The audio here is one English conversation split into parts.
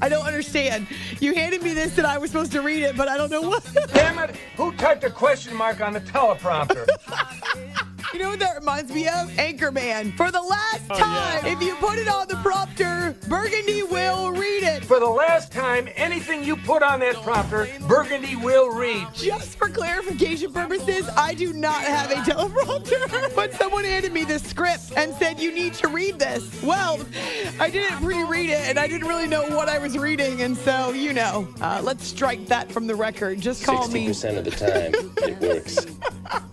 I don't understand. You handed me this and I was supposed to read it, but I don't know what. Damn it! Who typed a question mark on the teleprompter? You know what that reminds me of? Anchorman. For the last Oh, time, if you put it on the prompter, Burgundy will read it. For the last time, anything you put on that prompter, Burgundy will read. Just for clarification purposes, I do not have a teleprompter. But someone handed me this script and said, to this. Well, I didn't pre read it and I didn't really know what I was reading. And so, you know, uh, let's strike that from the record. Just call me. 60% of the time, it works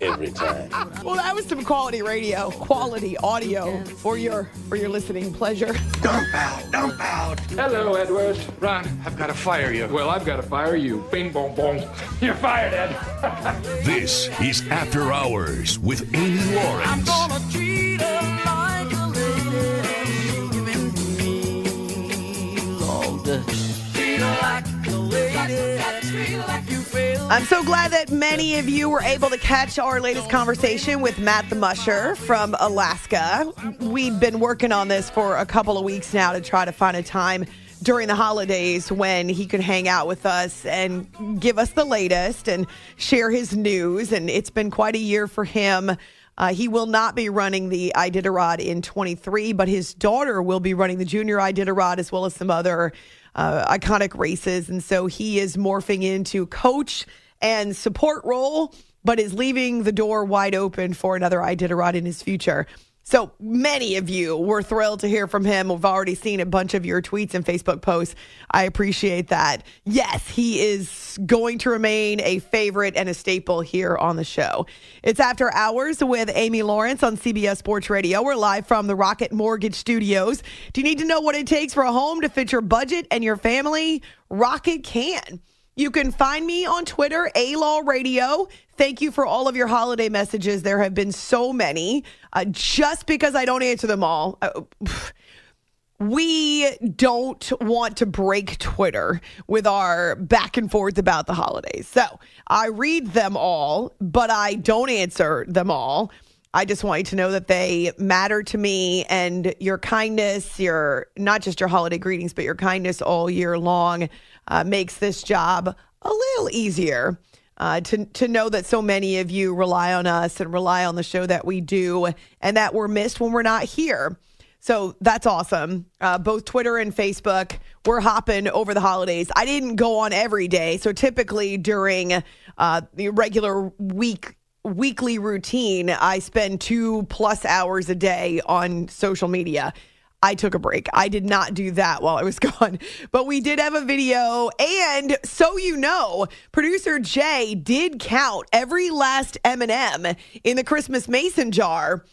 every time. Well, that was some quality radio, quality audio for your for your listening pleasure. Dump out, dump out. Hello, Edward. Ron, I've got to fire you. Well, I've got to fire you. Bing, bong, bong. You're fired, Ed. This is After Hours with Amy Lawrence. I'm so glad that many of you were able to catch our latest conversation with Matt the Musher from Alaska. We've been working on this for a couple of weeks now to try to find a time during the holidays when he could hang out with us and give us the latest and share his news. And it's been quite a year for him. Uh, he will not be running the Iditarod in 23, but his daughter will be running the junior Iditarod as well as some other uh, iconic races. And so he is morphing into coach and support role, but is leaving the door wide open for another Iditarod in his future. So many of you were thrilled to hear from him. We've already seen a bunch of your tweets and Facebook posts. I appreciate that. Yes, he is going to remain a favorite and a staple here on the show. It's After Hours with Amy Lawrence on CBS Sports Radio. We're live from the Rocket Mortgage Studios. Do you need to know what it takes for a home to fit your budget and your family? Rocket can. You can find me on Twitter, A-Law Radio. Thank you for all of your holiday messages. There have been so many. Uh, just because I don't answer them all, uh, we don't want to break Twitter with our back and forth about the holidays. So I read them all, but I don't answer them all. I just want you to know that they matter to me and your kindness, your not just your holiday greetings, but your kindness all year long uh, makes this job a little easier. Uh, to to know that so many of you rely on us and rely on the show that we do, and that we're missed when we're not here. So that's awesome. Uh, both Twitter and Facebook, we're hopping over the holidays. I didn't go on every day, so typically during uh, the regular week weekly routine, I spend two plus hours a day on social media. I took a break. I did not do that while I was gone, but we did have a video. And so you know, producer Jay did count every last M&M in the Christmas Mason jar.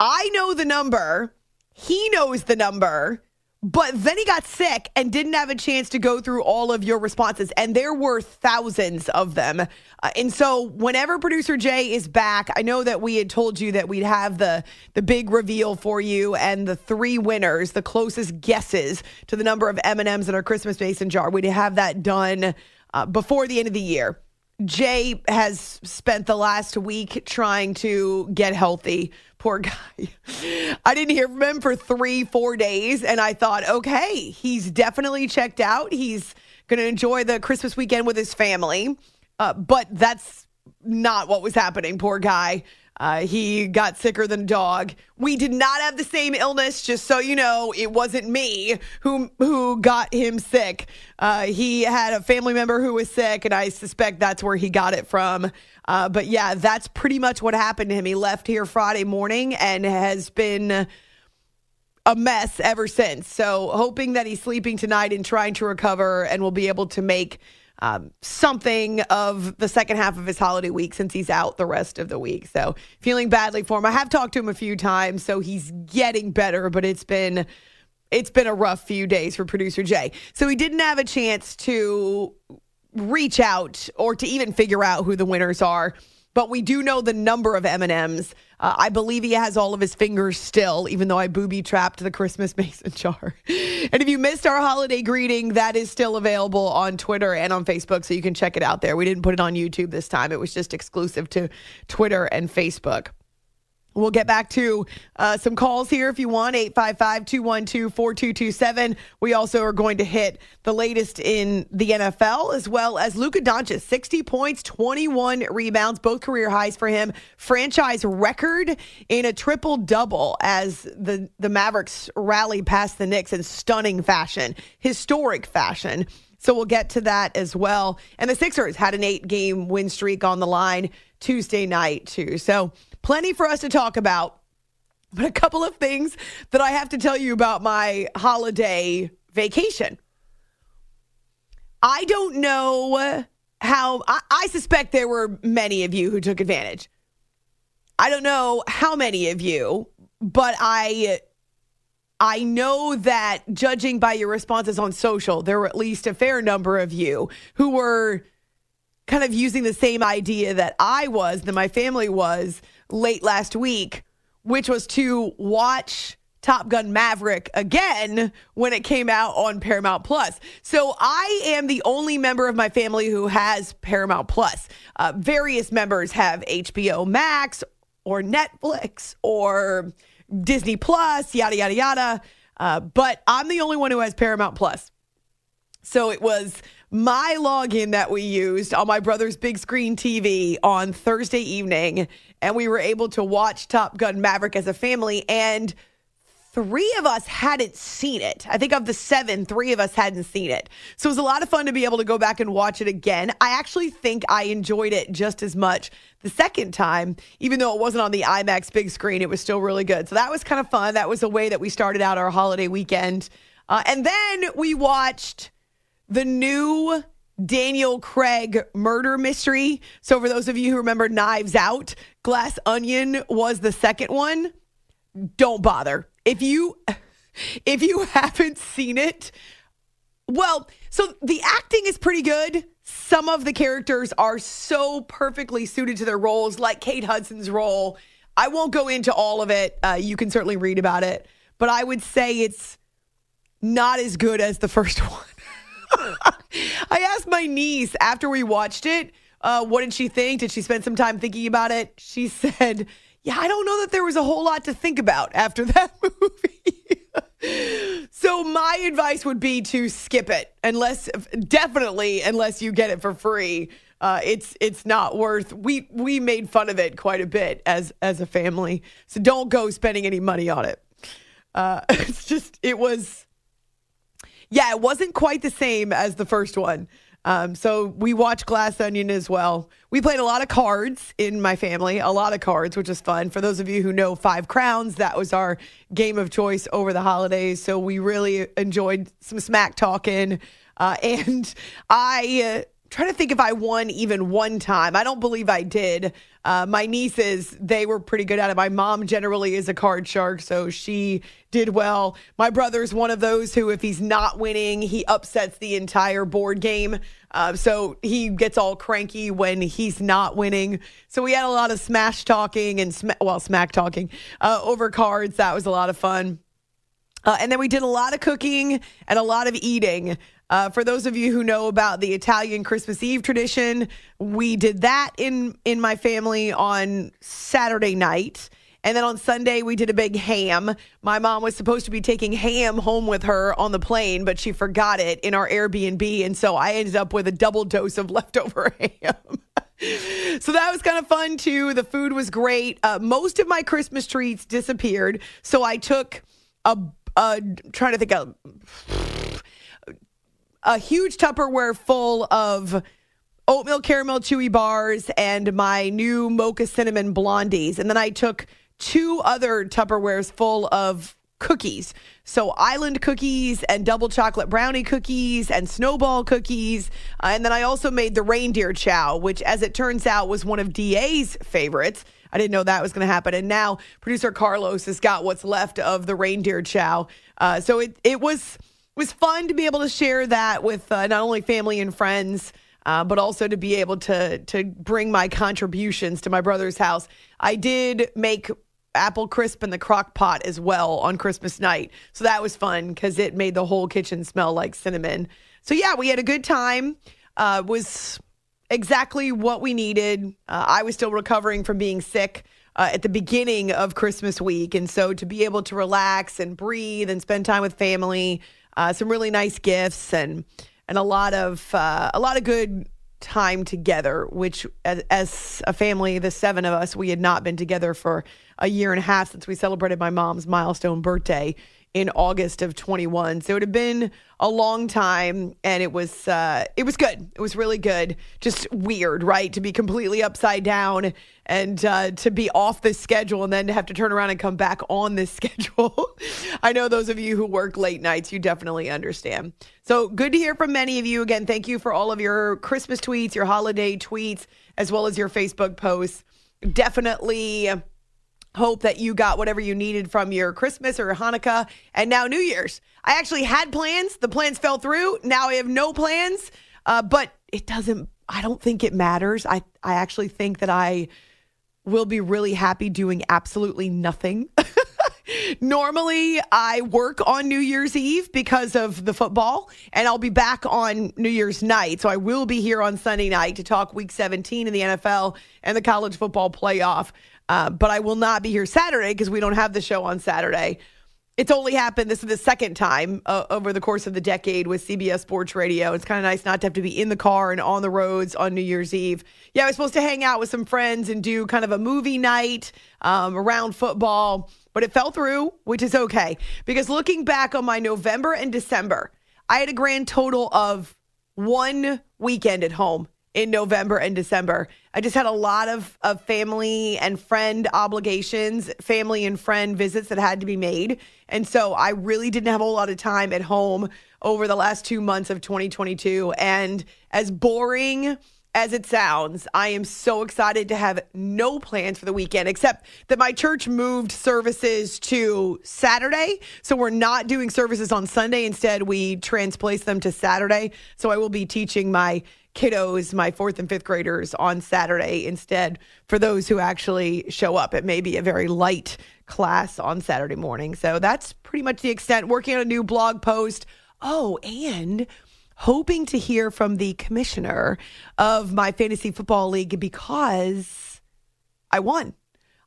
I know the number. He knows the number. But then he got sick and didn't have a chance to go through all of your responses. And there were thousands of them. Uh, and so whenever producer Jay is back, I know that we had told you that we'd have the, the big reveal for you and the three winners, the closest guesses to the number of M&Ms in our Christmas mason jar. We'd have that done uh, before the end of the year. Jay has spent the last week trying to get healthy. Poor guy. I didn't hear from him for three, four days. And I thought, okay, he's definitely checked out. He's going to enjoy the Christmas weekend with his family. Uh, but that's not what was happening. Poor guy. Uh, he got sicker than a dog. We did not have the same illness, just so you know. It wasn't me who who got him sick. Uh, he had a family member who was sick, and I suspect that's where he got it from. Uh, but yeah, that's pretty much what happened to him. He left here Friday morning and has been a mess ever since. So hoping that he's sleeping tonight and trying to recover and will be able to make um, something of the second half of his holiday week since he's out the rest of the week. So feeling badly for him. I have talked to him a few times, so he's getting better, but it's been it's been a rough few days for producer Jay. So he didn't have a chance to reach out or to even figure out who the winners are but we do know the number of M&Ms. Uh, I believe he has all of his fingers still, even though I booby trapped the Christmas mason jar. and if you missed our holiday greeting, that is still available on Twitter and on Facebook, so you can check it out there. We didn't put it on YouTube this time, it was just exclusive to Twitter and Facebook. We'll get back to uh, some calls here if you want, 855 212 4227. We also are going to hit the latest in the NFL as well as Luka Doncic, 60 points, 21 rebounds, both career highs for him. Franchise record in a triple double as the, the Mavericks rally past the Knicks in stunning fashion, historic fashion. So we'll get to that as well. And the Sixers had an eight game win streak on the line Tuesday night, too. So, plenty for us to talk about. But a couple of things that I have to tell you about my holiday vacation. I don't know how, I, I, suspect there were many of you who took advantage. I don't know how many of you, but I. I know that judging by your responses on social, there were at least a fair number of you who were kind of using the same idea that I was, that my family was late last week, which was to watch Top Gun Maverick again when it came out on Paramount Plus. So I am the only member of my family who has Paramount Plus. Uh, various members have HBO Max or Netflix or Disney Plus, yada, yada, yada. Uh, but I'm the only one who has Paramount Plus. So it was my login that we used on my brother's big screen TV on Thursday evening, and we were able to watch Top Gun Maverick as a family. And three of us hadn't seen it. I think of the seven, three of us hadn't seen it. So it was a lot of fun to be able to go back and watch it again. I actually think I enjoyed it just as much the second time, even though it wasn't on the IMAX big screen, it was still really good. So that was kind of fun. That was a way that we started out our holiday weekend. Uh, and then we watched the new Daniel Craig murder mystery. So, for those of you who remember Knives Out, Glass Onion was the second one. Don't bother. If you if you haven't seen it, well, so the acting is pretty good. Some of the characters are so perfectly suited to their roles, like Kate Hudson's role. I won't go into all of it. Uh, you can certainly read about it, but I would say it's not as good as the first one. I asked my niece after we watched it, uh, what did she think? Did she spend some time thinking about it? She said, Yeah, I don't know that there was a whole lot to think about after that movie. so my advice would be to skip it unless definitely unless you get it for free. Uh, it's it's not worth. We we made fun of it quite a bit as as a family. So don't go spending any money on it. Uh, it's just it was yeah, it wasn't quite the same as the first one. Um, so we watched Glass Onion as well. We played a lot of cards in my family, a lot of cards, which is fun. For those of you who know Five Crowns, that was our game of choice over the holidays. So we really enjoyed some smack talking. Uh, and I uh, trying to think if I won even one time. I don't believe I did. Uh, my nieces, they were pretty good at it. My mom generally is a card shark, so she did well. My brother's one of those who, if he's not winning, he upsets the entire board game. Uh, so he gets all cranky when he's not winning. So we had a lot of smash talking and, sm- well, smack talking uh, over cards. That was a lot of fun. Uh, and then we did a lot of cooking and a lot of eating. Uh, for those of you who know about the Italian Christmas Eve tradition, we did that in in my family on Saturday night. And then on Sunday, we did a big ham. My mom was supposed to be taking ham home with her on the plane, but she forgot it in our Airbnb. And so I ended up with a double dose of leftover ham. so that was kind of fun too. The food was great. Uh, most of my Christmas treats disappeared, so I took a, a trying to think of a huge Tupperware full of oatmeal caramel chewy bars and my new mocha cinnamon blondies, and then I took two other Tupperwares full of cookies. So island cookies and double chocolate brownie cookies and snowball cookies. Uh, and then I also made the reindeer chow, which as it turns out was one of DA's favorites. I didn't know that was going to happen. And now producer Carlos has got what's left of the reindeer chow. Uh, so it, it was was fun to be able to share that with uh, not only family and friends, uh, but also to be able to to bring my contributions to my brother's house. I did make apple crisp in the crock pot as well on Christmas night. So that was fun because it made the whole kitchen smell like cinnamon. So yeah, we had a good time. Uh, was exactly what we needed. Uh, I was still recovering from being sick. Uh, at the beginning of Christmas week. And so to be able to relax and breathe and spend time with family, uh, some really nice gifts and and a lot of uh, a lot of good time together. Which as, as a family, the seven of us, we had not been together for a year and a half since we celebrated my mom's milestone birthday in August of 21. So it had been a long time and it was uh it was good. It was really good. Just weird, right? To be completely upside down and uh to be off the schedule and then to have to turn around and come back on this schedule. I know those of you who work late nights, you definitely understand. So good to hear from many of you again. Thank you for all of your Christmas tweets, your holiday tweets, as well as your Facebook posts. Definitely hope that you got whatever you needed from your Christmas or Hanukkah and now New Year's. I actually had plans. The plans fell through. Now I have no plans, uh, but it doesn't, I don't think it matters. I, I actually think that I will be really happy doing absolutely nothing. Normally, I work on New Year's Eve because of the football, and I'll be back on New Year's night. So I will be here on Sunday night to talk week 17 in the NFL and the college football playoff. Uh, but I will not be here Saturday because we don't have the show on Saturday. It's only happened. This is the second time uh, over the course of the decade with CBS Sports Radio. It's kind of nice not to have to be in the car and on the roads on New Year's Eve. Yeah, I was supposed to hang out with some friends and do kind of a movie night um, around football, but it fell through, which is okay. Because looking back on my November and December, I had a grand total of one weekend at home in November and December. I just had a lot of, of family and friend obligations, family and friend visits that had to be made. And so I really didn't have a lot of time at home over the last two months of 2022. And as boring as it sounds, I am so excited to have no plans for the weekend, except that my church moved services to Saturday. So we're not doing services on Sunday. Instead, we transplace them to Saturday. So I will be teaching my kiddos, my fourth and fifth graders, on Saturday instead for those who actually show up. It may be a very light class on Saturday morning. So that's pretty much the extent. Working on a new blog post. Oh, and hoping to hear from the commissioner of my fantasy football league because I won.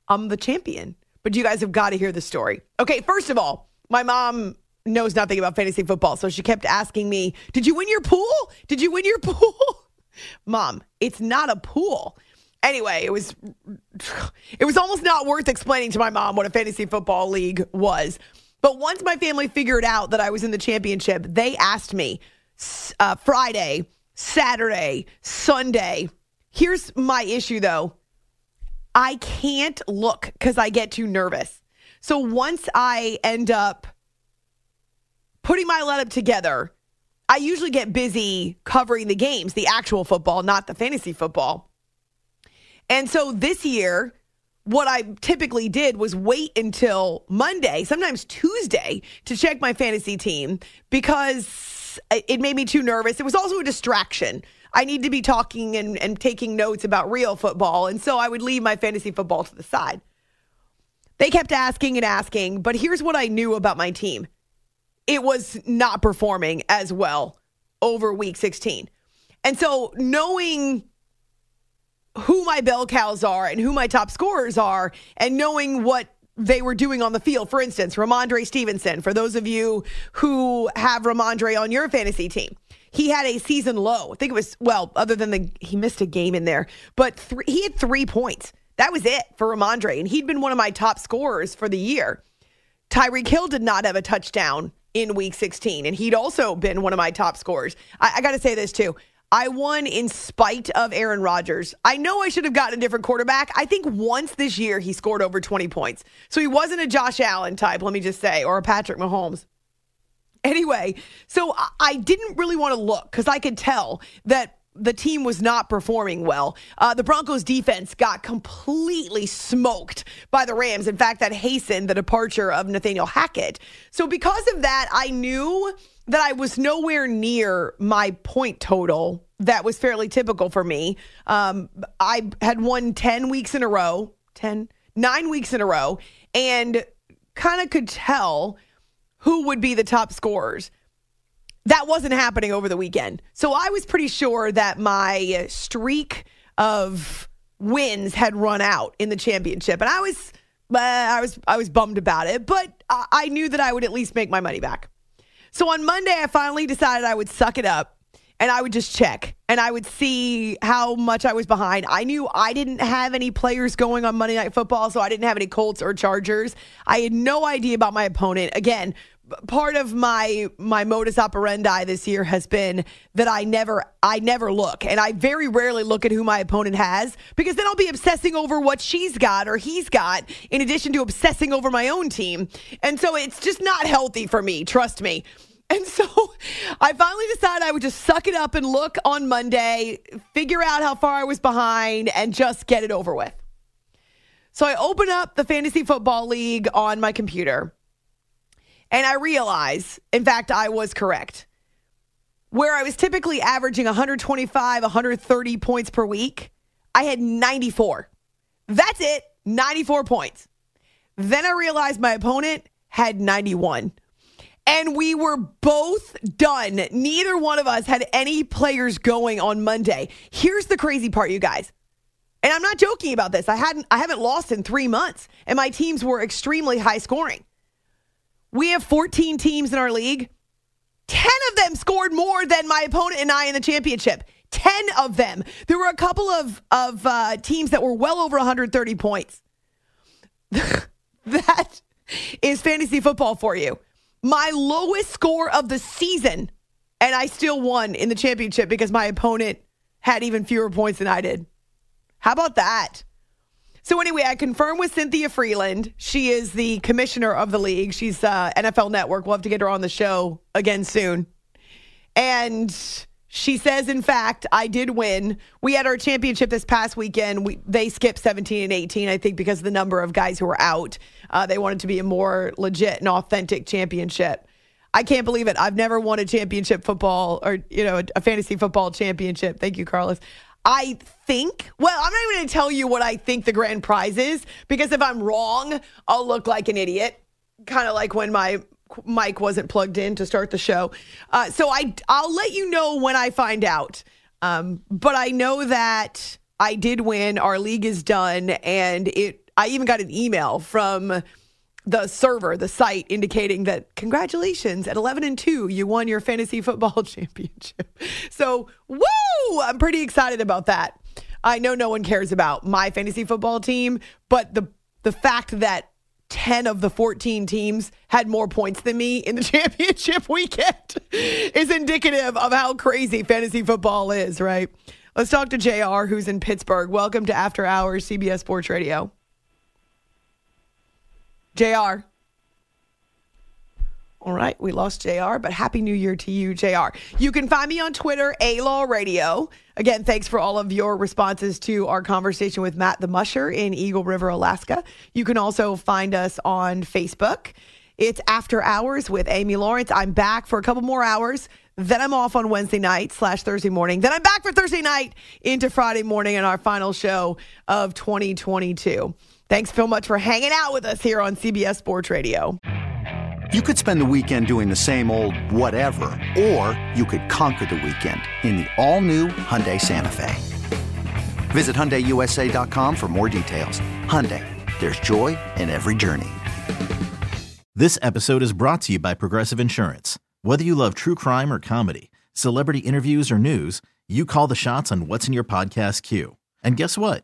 I'm the champion. But you guys have got to hear the story. Okay, first of all, my mom knows nothing about fantasy football. So she kept asking me, Did you win your pool? Did you win your pool? Mom, it's not a pool. Anyway, it was it was almost not worth explaining to my mom what a fantasy football league was. But once my family figured out that I was in the championship, they asked me uh, Friday, Saturday, Sunday. Here's my issue though. I can't look because I get too nervous. So once I end up putting my lineup together, I usually get busy covering the games, the actual football, not the fantasy football. And so this year, what I typically did was wait until Monday, sometimes Tuesday, to check my fantasy team because Uh, it made me too nervous. It was also a distraction. I need to be talking and, and taking notes about real football. And so I would leave my fantasy football to the side. They kept asking and asking, but here's what I knew about my team it was not performing as well over week 16. And so knowing who my bell cows are and who my top scorers are and knowing what they were doing on the field. For instance, Rhamondre Stevenson, for those of you who have Rhamondre on your fantasy team, he had a season low. I think it was well, other than the he missed a game in there, but three, he had three points. That was it for Rhamondre. and he'd been one of my top scorers for the year. Tyreek Hill did not have a touchdown in Week 16, and he'd also been one of my top scorers. I, I got to say this too. I won in spite of Aaron Rodgers. I know I should have gotten a different quarterback. I think once this year he scored over 20 points. So he wasn't a Josh Allen type, let me just say, or a Patrick Mahomes. Anyway, so I didn't really want to look because I could tell that the team was not performing well. Uh, the Broncos defense got completely smoked by the Rams. In fact, that hastened the departure of Nathaniel Hackett. So, because of that, I knew that I was nowhere near my point total that was fairly typical for me. Um, I had won 10 weeks in a row, 10, nine weeks in a row, and kind of could tell who would be the top scorers. That wasn't happening over the weekend. So I was pretty sure that my streak of wins had run out in the championship. And I was uh, I was I was bummed about it, but I knew that I would at least make my money back. So on Monday, I finally decided I would suck it up and I would just check and I would see how much I was behind. I knew I didn't have any players going on Monday Night Football, so I didn't have any Colts or Chargers. I had no idea about my opponent. Again, part of my my modus operandi this year has been that I never I never look and I very rarely look at who my opponent has because then I'll be obsessing over what she's got or he's got in addition to obsessing over my own team. And so it's just not healthy for me, trust me. And so I finally decided I would just suck it up and look on Monday, figure out how far I was behind and just get it over with. So I open up the fantasy football league on my computer and I realize, in fact, I was correct. Where I was typically averaging 125, 130 points per week, I had 94. That's it, 94 points. Then I realized my opponent had 91. And we were both done. Neither one of us had any players going on Monday. Here's the crazy part, you guys. And I'm not joking about this. I hadn't I haven't lost in 3 months and my teams were extremely high scoring. We have 14 teams in our league. 10 of them scored more than my opponent and I in the championship. 10 of them. There were a couple of, of uh, teams that were well over 130 points. that is fantasy football for you. My lowest score of the season, and I still won in the championship because my opponent had even fewer points than I did. How about that? So anyway, I confirmed with Cynthia Frelund. She is the commissioner of the league. She's uh, NFL Network. We'll have to get her on the show again soon. And she says, in fact, I did win. We had our championship this past weekend. We, they skipped 17 and 18, I think, because of the number of guys who were out. Uh, they wanted to be a more legit and authentic championship. I can't believe it. I've never won a championship football or, you know, a, a fantasy football championship. Thank you, Carlos. I think, well, I'm not even going to tell you what I think the grand prize is because if I'm wrong, I'll look like an idiot. Kind of like when my mic wasn't plugged in to start the show. Uh, so I, I'll let you know when I find out. Um, but I know that I did win. Our league is done, and it. I even got an email from the server, the site, indicating that congratulations at 11 and 2, you won your fantasy football championship. So, woo! I'm pretty excited about that. I know no one cares about my fantasy football team, but the the fact that 10 of the 14 teams had more points than me in the championship weekend is indicative of how crazy fantasy football is, right? Let's talk to JR, who's in Pittsburgh. Welcome to After Hours CBS Sports Radio. JR. All right, we lost JR, but happy new year to you, JR. You can find me on Twitter, A Law Radio. Again, thanks for all of your responses to our conversation with Matt the Musher in Eagle River, Alaska. You can also find us on Facebook. It's After Hours with Amy Lawrence. I'm back for a couple more hours. Then I'm off on Wednesday night slash Thursday morning. Then I'm back for Thursday night into Friday morning in our final show of 2022. Thanks so much for hanging out with us here on CBS Sports Radio. You could spend the weekend doing the same old whatever, or you could conquer the weekend in the all-new Hyundai Santa Fe. Visit HyundaiUSA.com for more details. Hyundai, there's joy in every journey. This episode is brought to you by Progressive Insurance. Whether you love true crime or comedy, celebrity interviews, or news, you call the shots on what's in your podcast queue. And guess what?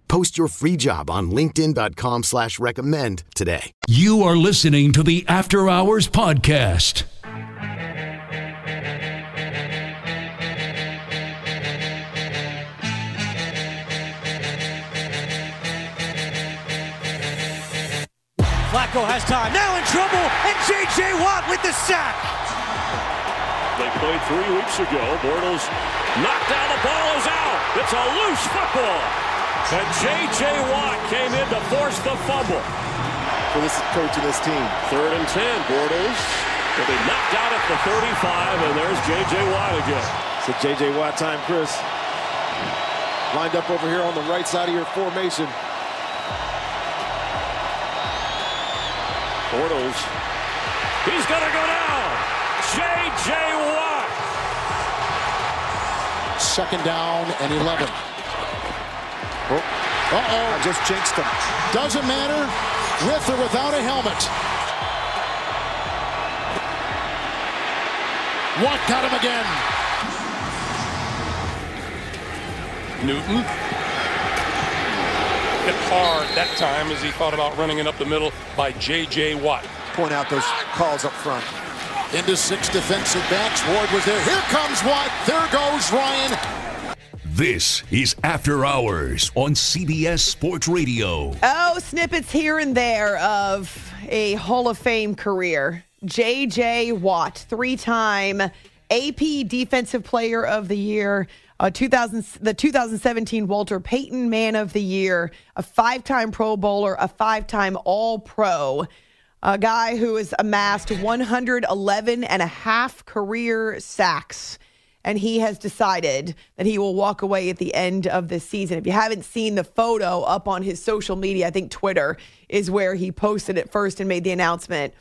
Post your free job on linkedin.com slash recommend today. You are listening to the After Hours Podcast. Flacco has time. Now in trouble, and J.J. Watt with the sack. They played three weeks ago. Bortles knocked down. The ball is out. It's a loose football. And J.J. Watt came in to force the fumble. For this coach of this team. Third and 10. Bortles will be knocked out at the 35, and there's J.J. Watt again. So J.J. Watt time, Chris. Lined up over here on the right side of your formation. Bortles. He's going to go down. J.J. Watt. Second down and 11. Oh. Uh-oh. I just jinxed him. Doesn't matter with or without a helmet. Watt got him again. Newton. Hit hard that time as he thought about running it up the middle by J.J. Watt. Point out those calls up front. Into six defensive backs. Ward was there. Here comes Watt. There goes Ryan. This is After Hours on CBS Sports Radio. Oh, snippets here and there of a Hall of Fame career. J.J. Watt, three time AP Defensive Player of the Year, uh, 2000, the 2017 Walter Payton Man of the Year, a five time Pro Bowler, a five time All Pro, a guy who has amassed 111 and a half career sacks. And he has decided that he will walk away at the end of this season. If you haven't seen the photo up on his social media, I think Twitter is where he posted it first and made the announcement.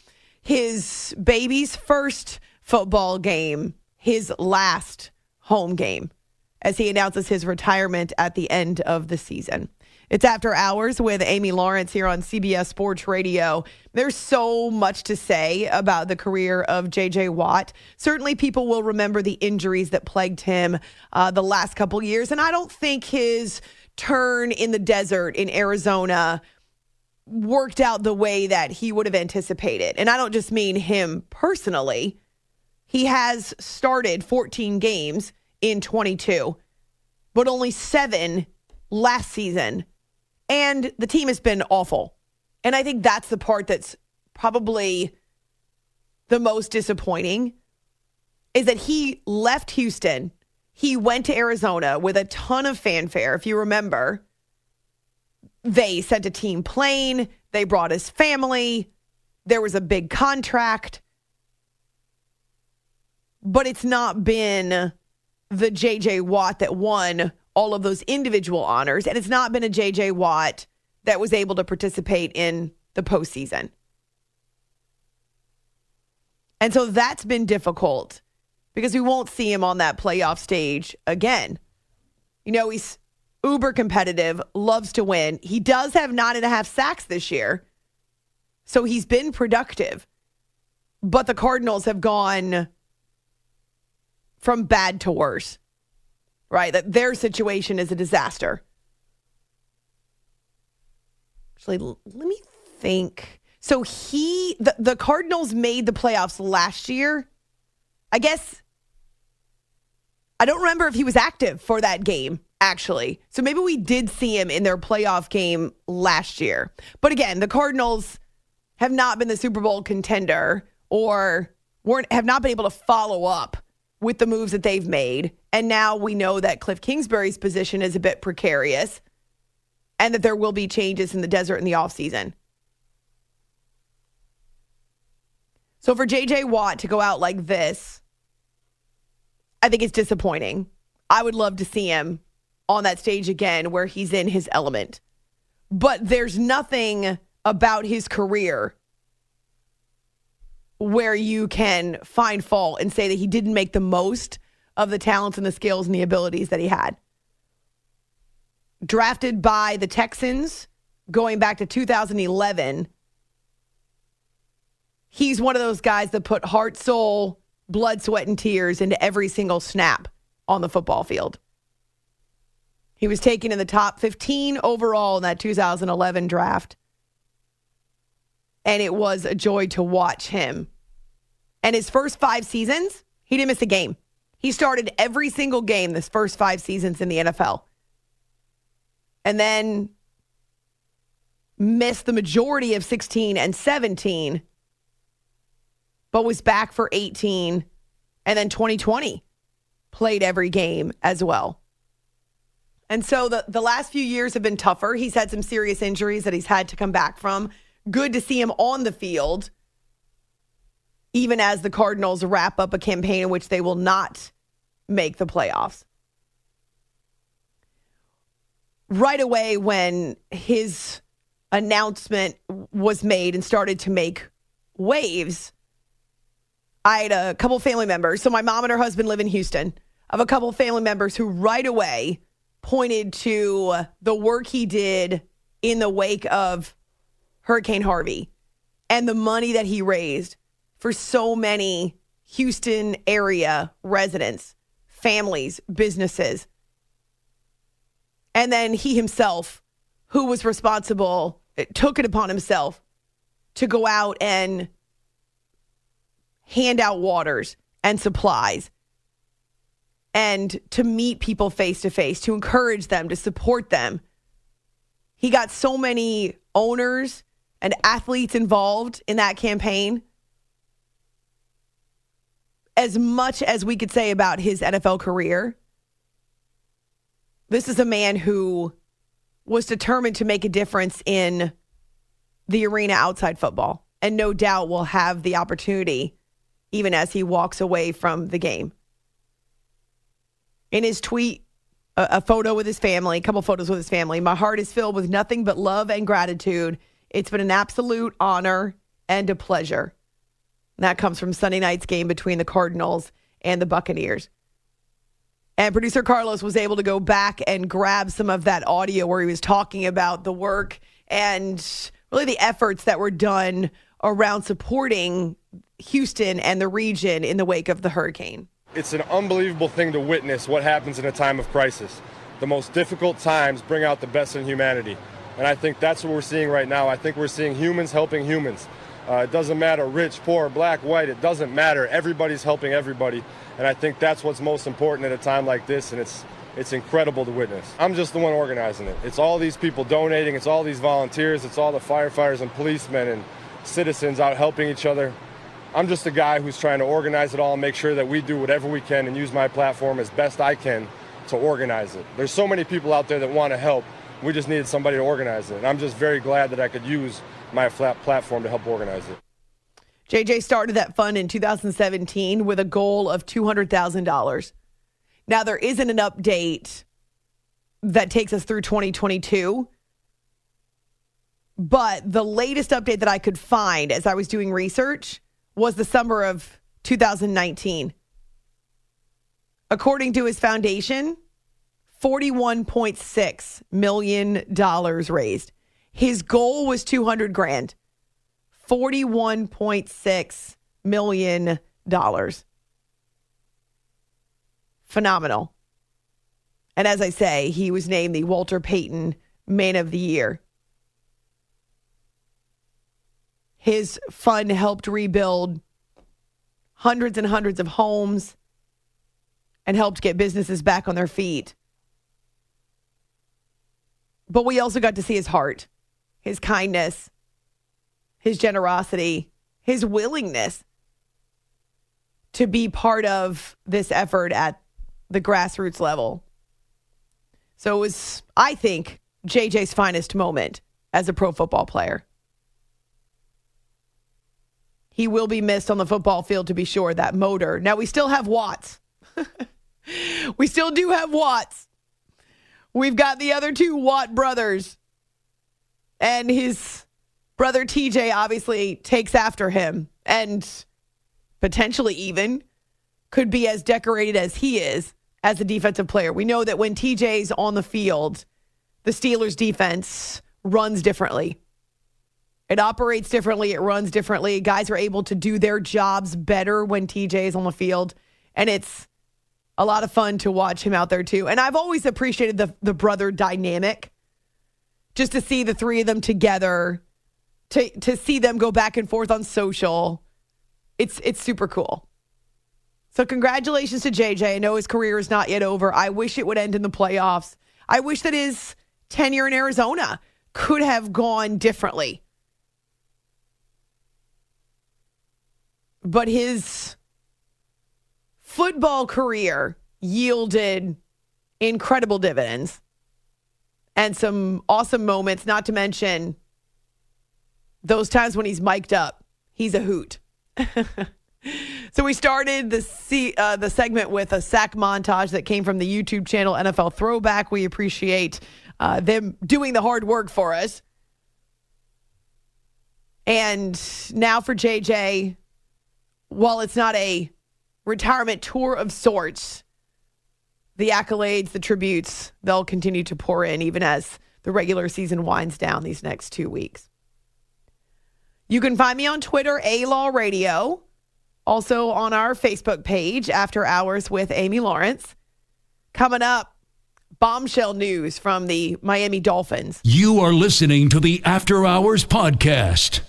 His baby's first football game, his last home game as he announces his retirement at the end of the season. It's After Hours with Amy Lawrence here on CBS Sports Radio. There's so much to say about the career of JJ Watt. Certainly, people will remember the injuries that plagued him uh, the last couple years. And I don't think his turn in the desert in Arizona worked out the way that he would have anticipated. And I don't just mean him personally. He has started 14 games in 22, but only seven last season. And the team has been awful. And I think that's the part that's probably the most disappointing is that he left Houston. He went to Arizona with a ton of fanfare. If you remember, they sent a team plane, they brought his family, there was a big contract. But it's not been the JJ Watt that won all of those individual honors. And it's not been a JJ Watt that was able to participate in the postseason. And so that's been difficult because we won't see him on that playoff stage again. You know, he's uber competitive, loves to win. He does have nine and a half sacks this year. So he's been productive. But the Cardinals have gone from bad to worse, right? That their situation is a disaster. Actually, let me think. So he, the, the Cardinals made the playoffs last year. I guess, I don't remember if he was active for that game, actually. So maybe we did see him in their playoff game last year. But again, the Cardinals have not been the Super Bowl contender or weren't have not been able to follow up with the moves that they've made. And now we know that Cliff Kingsbury's position is a bit precarious and that there will be changes in the desert in the offseason. So for JJ Watt to go out like this, I think it's disappointing. I would love to see him on that stage again where he's in his element. But there's nothing about his career where you can find fault and say that he didn't make the most of the talents and the skills and the abilities that he had. Drafted by the Texans going back to 2011, he's one of those guys that put heart, soul, blood, sweat, and tears into every single snap on the football field. He was taken in the top 15 overall in that 2011 draft. And it was a joy to watch him. And his first five seasons, he didn't miss a game. He started every single game this first five seasons in the NFL. And then missed the majority of 16 and 17, but was back for 18. And then 2020 played every game as well. And so the, the last few years have been tougher. He's had some serious injuries that he's had to come back from. Good to see him on the field, even as the Cardinals wrap up a campaign in which they will not make the playoffs. Right away, when his announcement was made and started to make waves, I had a couple family members. So my mom and her husband live in Houston. Of a couple family members who right away pointed to the work he did in the wake of Hurricane Harvey and the money that he raised for so many Houston area residents, families, businesses. And then he himself, who was responsible, took it upon himself to go out and hand out waters and supplies and to meet people face to face, to encourage them, to support them. He got so many owners and athletes involved in that campaign. As much as we could say about his NFL career, this is a man who was determined to make a difference in the arena outside football, and no doubt will have the opportunity even as he walks away from the game in his tweet a, a, photo with his family, a couple photos with his family. My heart is filled with nothing but love and gratitude. It's been an absolute honor and a pleasure. And that comes from Sunday night's game between the Cardinals and the Buccaneers. And producer Carlos was able to go back and grab some of that audio where he was talking about the work and really the efforts that were done around supporting Houston and the region in the wake of the hurricane. It's an unbelievable thing to witness what happens in a time of crisis. The most difficult times bring out the best in humanity. And I think that's what we're seeing right now. I think we're seeing humans helping humans. Uh, it doesn't matter rich, poor, black, white, it doesn't matter. Everybody's helping everybody. And I think that's what's most important at a time like this. And it's, it's incredible to witness. I'm just the one organizing it. It's all these people donating, it's all these volunteers, it's all the firefighters and policemen and citizens out helping each other. I'm just a guy who's trying to organize it all and make sure that we do whatever we can and use my platform as best I can to organize it. There's so many people out there that want to help. We just needed somebody to organize it. And I'm just very glad that I could use my flat platform to help organize it. JJ started that fund in 2017 with a goal of $200,000. Now, there isn't an update that takes us through 2022. But the latest update that I could find as I was doing research was the summer of 2019. According to his foundation, $41.6 million raised. His goal was 200 grand. $41.6 million. Phenomenal. And as I say, he was named the Walter Payton Man of the Year. His fund helped rebuild hundreds and hundreds of homes and helped get businesses back on their feet. But we also got to see his heart, his kindness, his generosity, his willingness to be part of this effort at the grassroots level. So it was, I think, JJ's finest moment as a pro football player. He will be missed on the football field to be sure, that motor. Now, we still have Watts. we still do have Watts. We've got the other two Watt brothers. And his brother TJ obviously takes after him and potentially even could be as decorated as he is as a defensive player. We know that when TJ's on the field, the Steelers defense runs differently. It operates differently, it runs differently. Guys are able to do their jobs better when TJ is on the field. And it's a lot of fun to watch him out there too. And I've always appreciated the the brother dynamic. Just to see the three of them together, to to see them go back and forth on social. It's it's super cool. So congratulations to JJ. I know his career is not yet over. I wish it would end in the playoffs. I wish that his tenure in Arizona could have gone differently. But his football career yielded incredible dividends and some awesome moments, not to mention those times when he's mic'd up. He's a hoot. so we started the uh, the segment with a sack montage that came from the YouTube channel NFL Throwback. We appreciate uh, them doing the hard work for us. And now for JJ, while it's not a retirement tour of sorts. The accolades, the tributes, they'll continue to pour in even as the regular season winds down these next two weeks. You can find me on Twitter, A Law Radio. Also on our Facebook page, After Hours with Amy Lawrence. Coming up, bombshell news from the Miami Dolphins. You are listening to the After Hours Podcast.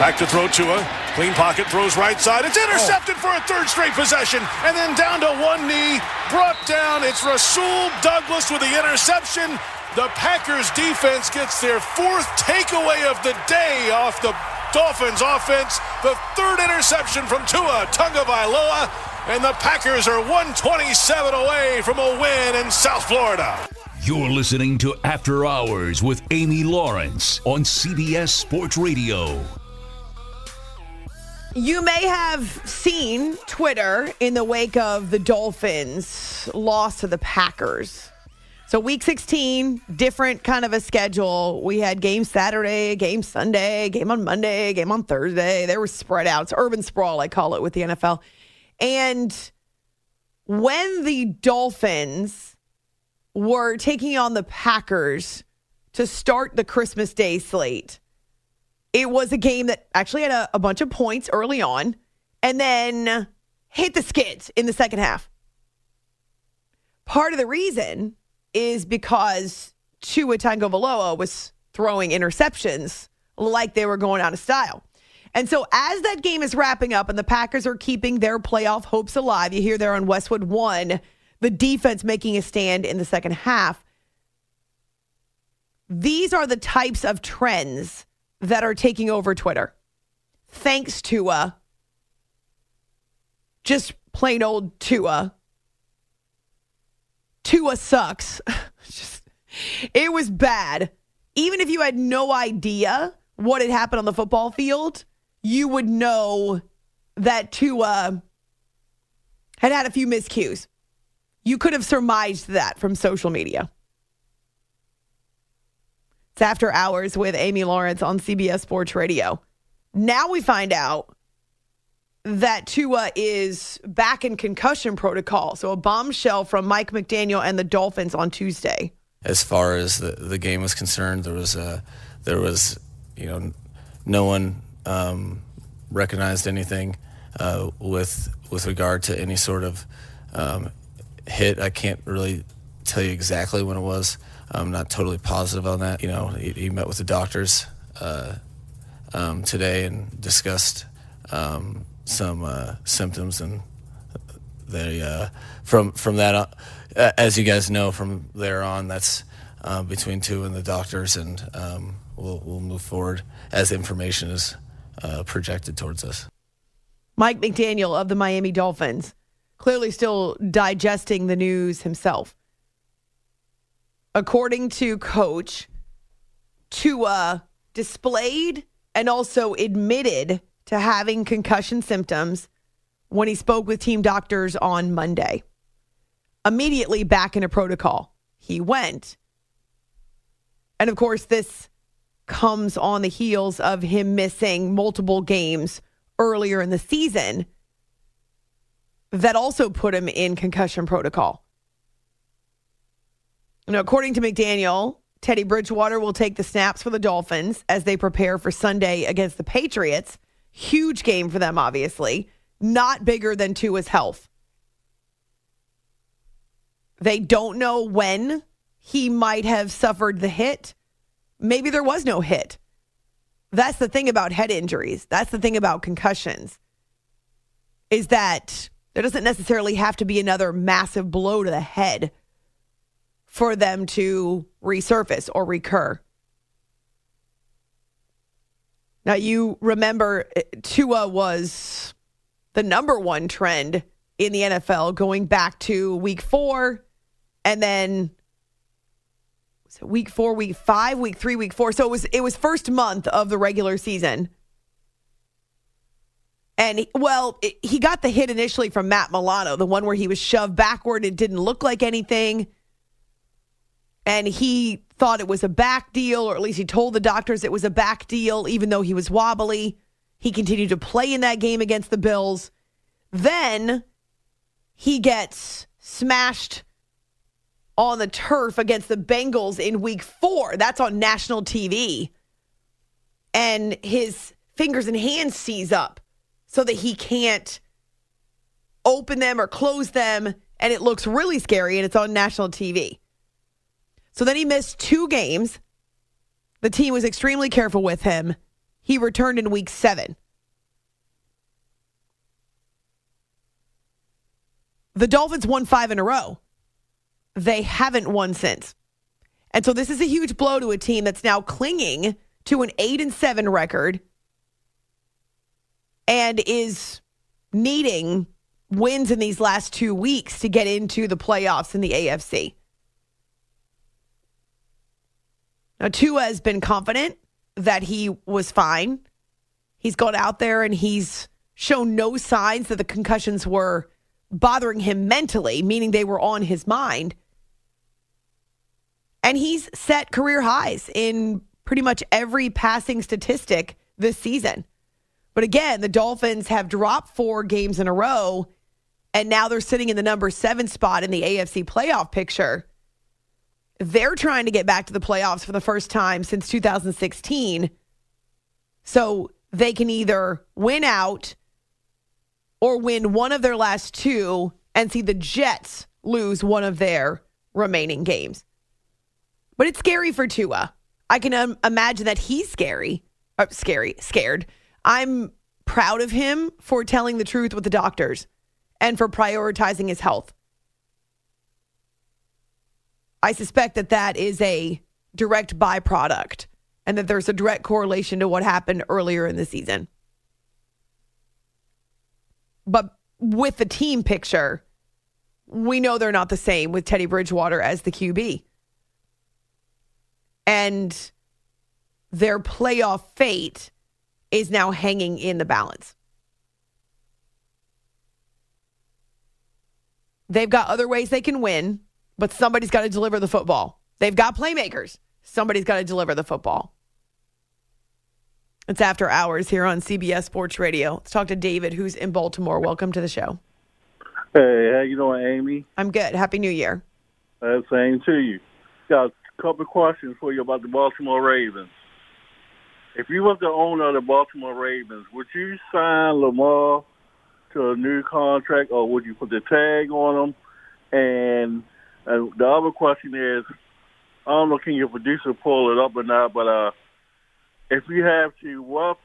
Back to throw Tua. Clean pocket, throws right side. It's intercepted oh. for a third straight possession. And then down to one knee. Brought down. It's Rasul Douglas with the interception. The Packers defense gets their fourth takeaway of the day off the Dolphins offense. The third interception from Tua Tagovailoa. And the Packers are 127 away from a win in South Florida. You're listening to After Hours with Amy Lawrence on CBS Sports Radio. You may have seen Twitter in the wake of the Dolphins' loss to the Packers. So, week 16, different kind of a schedule. We had game Saturday, game Sunday, game on Monday, game on Thursday. They were spread out. It's urban sprawl, I call it with the NFL. And when the Dolphins were taking on the Packers to start the Christmas Day slate, it was a game that actually had a, a bunch of points early on and then hit the skids in the second half. Part of the reason is because Tua Tagovailoa was throwing interceptions like they were going out of style. And so as that game is wrapping up and the Packers are keeping their playoff hopes alive, you hear there on Westwood 1, the defense making a stand in the second half. These are the types of trends that are taking over Twitter. Thanks to just plain old Tua. Tua sucks. just it was bad. Even if you had no idea what had happened on the football field, you would know that Tua had had a few miscues. You could have surmised that from social media. It's After Hours with Amy Lawrence on CBS Sports Radio. Now we find out that Tua is back in concussion protocol. So a bombshell from Mike McDaniel and the Dolphins on Tuesday. As far as the, the game was concerned, there was a, there was you know no one um, recognized anything uh, with with regard to any sort of um, hit. I can't really tell you exactly when it was. I'm not totally positive on that. You know, he, he met with the doctors uh, um, today and discussed um, some uh, symptoms, and they uh, from from that, uh, as you guys know, from there on, that's uh, between Tua and the doctors, and um, we'll we'll move forward as information is uh, projected towards us. Mike McDaniel of the Miami Dolphins, clearly still digesting the news himself. According to coach, Tua displayed and also admitted to having concussion symptoms when he spoke with team doctors on Monday. Immediately back into protocol, he went. And of course, this comes on the heels of him missing multiple games earlier in the season that also put him in concussion protocol. Now, according to McDaniel, Teddy Bridgewater will take the snaps for the Dolphins as they prepare for Sunday against the Patriots. Huge game for them, obviously. Not bigger than Tua's health. They don't know when he might have suffered the hit. Maybe there was no hit. That's the thing about head injuries. That's the thing about concussions. Is that there doesn't necessarily have to be another massive blow to the head for them to resurface or recur. Now, you remember uh, Tua was the number one trend in the NFL going back to week four and then week four, week five, week three, week four. So it was it was first month of the regular season. And well, it, he got the hit initially from Matt Milano, the one where he was shoved backward. It didn't look like anything. And he thought it was a back deal, or at least he told the doctors it was a back deal, even though he was wobbly. He continued to play in that game against the Bills. Then he gets smashed on the turf against the Bengals in week four. That's on national TV. And his fingers and hands seize up so that he can't open them or close them. And it looks really scary and it's on national TV. So then he missed two games. The team was extremely careful with him. He returned in week seven. The Dolphins won five in a row. They haven't won since. And so this is a huge blow to a team that's now clinging to an 8 and 7 record and is needing wins in these last 2 weeks to get into the playoffs in the AFC. Now Tua has been confident that he was fine. He's gone out there and he's shown no signs that the concussions were bothering him mentally, meaning they were on his mind. And he's set career highs in pretty much every passing statistic this season. But again, the Dolphins have dropped four games in a row, and now they're sitting in the number seven spot in the AFC playoff picture. They're trying to get back to the playoffs for the first time since 2016. So they can either win out or win one of their last two and see the Jets lose one of their remaining games. But it's scary for Tua. I can um, imagine that he's scary, uh, scary, scared. I'm proud of him for telling the truth with the doctors and for prioritizing his health. I suspect that that is a direct byproduct and that there's a direct correlation to what happened earlier in the season. But with the team picture, we know they're not the same with Teddy Bridgewater as the QB. And their playoff fate is now hanging in the balance. They've got other ways they can win, but somebody's got to deliver the football. They've got playmakers. Somebody's got to deliver the football. It's after hours here on CBS Sports Radio. Let's talk to David, who's in Baltimore. Welcome to the show. Hey, how you doing, Amy? I'm good. Happy New Year. Uh, same to you. Got a couple of questions for you about the Baltimore Ravens. If you was the owner of the Baltimore Ravens, would you sign Lamar to a new contract, or would you put the tag on him? And, and the other question is, I don't know, can your producer pull it up or not, but uh, if you have to, what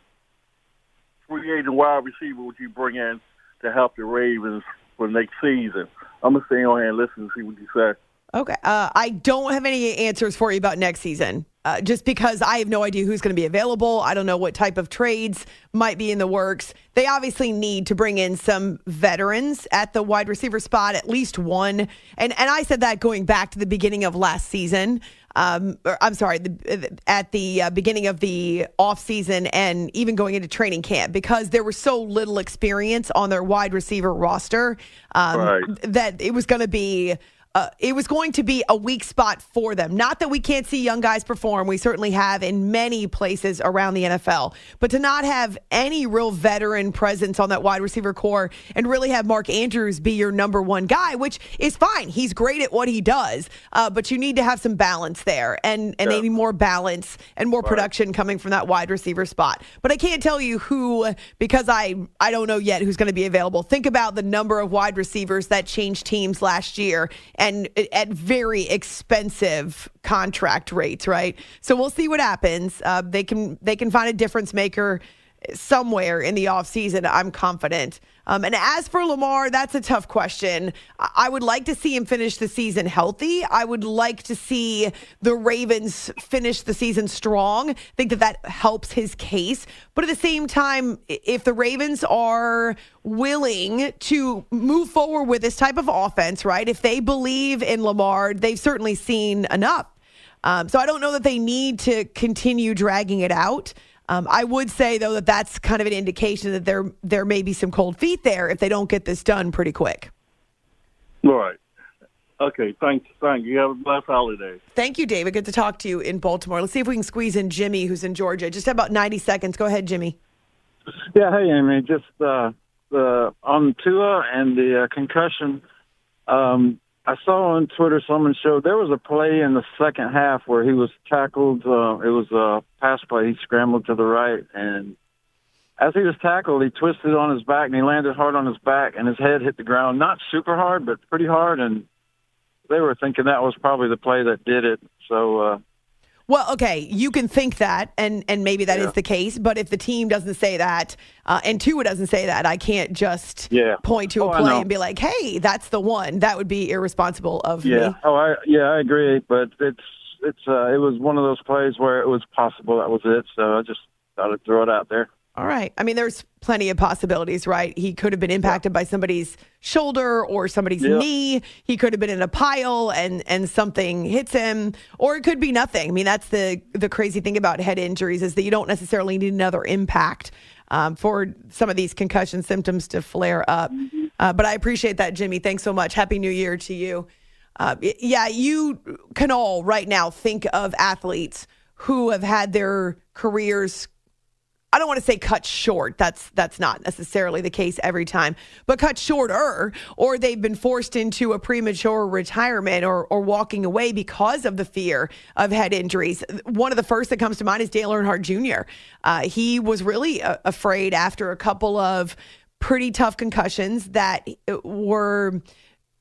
free agent wide receiver would you bring in to help the Ravens for next season? I'm gonna stay on here and listen and see what you say. Okay. Uh, I don't have any answers for you about next season. Uh, just because I have no idea who's going to be available. I don't know what type of trades might be in the works. They obviously need to bring in some veterans at the wide receiver spot, at least one. And and I said that going back to the beginning of last season. Um, or, I'm sorry, the, at the uh, beginning of the offseason and even going into training camp because there was so little experience on their wide receiver roster um, Right. that it was going to be uh, it was going to be a weak spot for them. Not that we can't see young guys perform. We certainly have in many places around the NFL. But to not have any real veteran presence on that wide receiver corps and really have Mark Andrews be your number one guy, which is fine. He's great at what he does. Uh, but you need to have some balance there. And, and they need more balance and more production coming from that wide receiver spot. But I can't tell you who, because I, I don't know yet who's going to be available. Think about the number of wide receivers that changed teams last year and at very expensive contract rates, right? So we'll see what happens. Uh, they can they can find a difference maker somewhere in the offseason, I'm confident. Um, and as for Lamar, that's a tough question. I would like to see him finish the season healthy. I would like to see the Ravens finish the season strong. I think that that helps his case. But at the same time, if the Ravens are willing to move forward with this type of offense, right? If they believe in Lamar, they've certainly seen enough. Um, so I don't know that they need to continue dragging it out. Um, I would say though that that's kind of an indication that there there may be some cold feet there if they don't get this done pretty quick. Right. Okay. Thanks. Thank you. Have a blessed holiday. Thank you, David. Good to talk to you in Baltimore. Let's see if we can squeeze in Jimmy, who's in Georgia. Just about ninety seconds. Go ahead, Jimmy. Yeah, hey Amy, just uh, the on Tua and the uh, concussion. Um, I saw on Twitter someone showed there was a play in the second half where he was tackled. Uh, it was a pass play. He scrambled to the right, and as he was tackled, he twisted on his back and he landed hard on his back, and his head hit the ground. Not super hard, but pretty hard. And they were thinking that was probably the play that did it. So uh, Well, okay, you can think that, and and maybe that is Yeah. the case. But if the team doesn't say that, uh, and Tua doesn't say that, I can't just Yeah. point to Oh, a play and be like, "Hey, that's the one." That would be irresponsible of Yeah. me. Oh, I yeah, I agree. But it's it's uh, it was one of those plays where it was possible that was it. So I just thought I'd throw it out there. All right. I mean, there's plenty of possibilities, right? He could have been impacted by somebody's shoulder or somebody's Yeah. knee. He could have been in a pile and and something hits him, or it could be nothing. I mean, that's the the crazy thing about head injuries is that you don't necessarily need another impact um, for some of these concussion symptoms to flare up. Uh, but I appreciate that, Jimmy. Thanks so much. Happy New Year to you. Uh, yeah, you can all right now think of athletes who have had their careers I don't want to say cut short. That's that's not necessarily the case every time, but cut shorter, or they've been forced into a premature retirement or or walking away because of the fear of head injuries. One of the first that comes to mind is Dale Earnhardt Jr. Uh, he was really uh, afraid after a couple of pretty tough concussions that were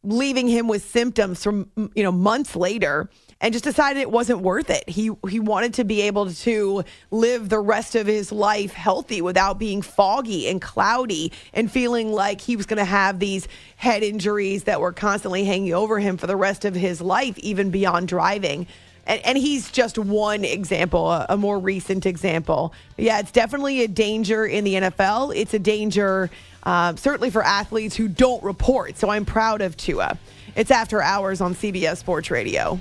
leaving him with symptoms from you know months later and just decided it wasn't worth it. He he wanted to be able to live the rest of his life healthy without being foggy and cloudy and feeling like he was going to have these head injuries that were constantly hanging over him for the rest of his life even beyond driving. And, and he's just one example, a, a more recent example. Yeah, it's definitely a danger in the NFL. It's a danger uh, certainly for athletes who don't report. So I'm proud of Tua. It's after hours on CBS Sports Radio.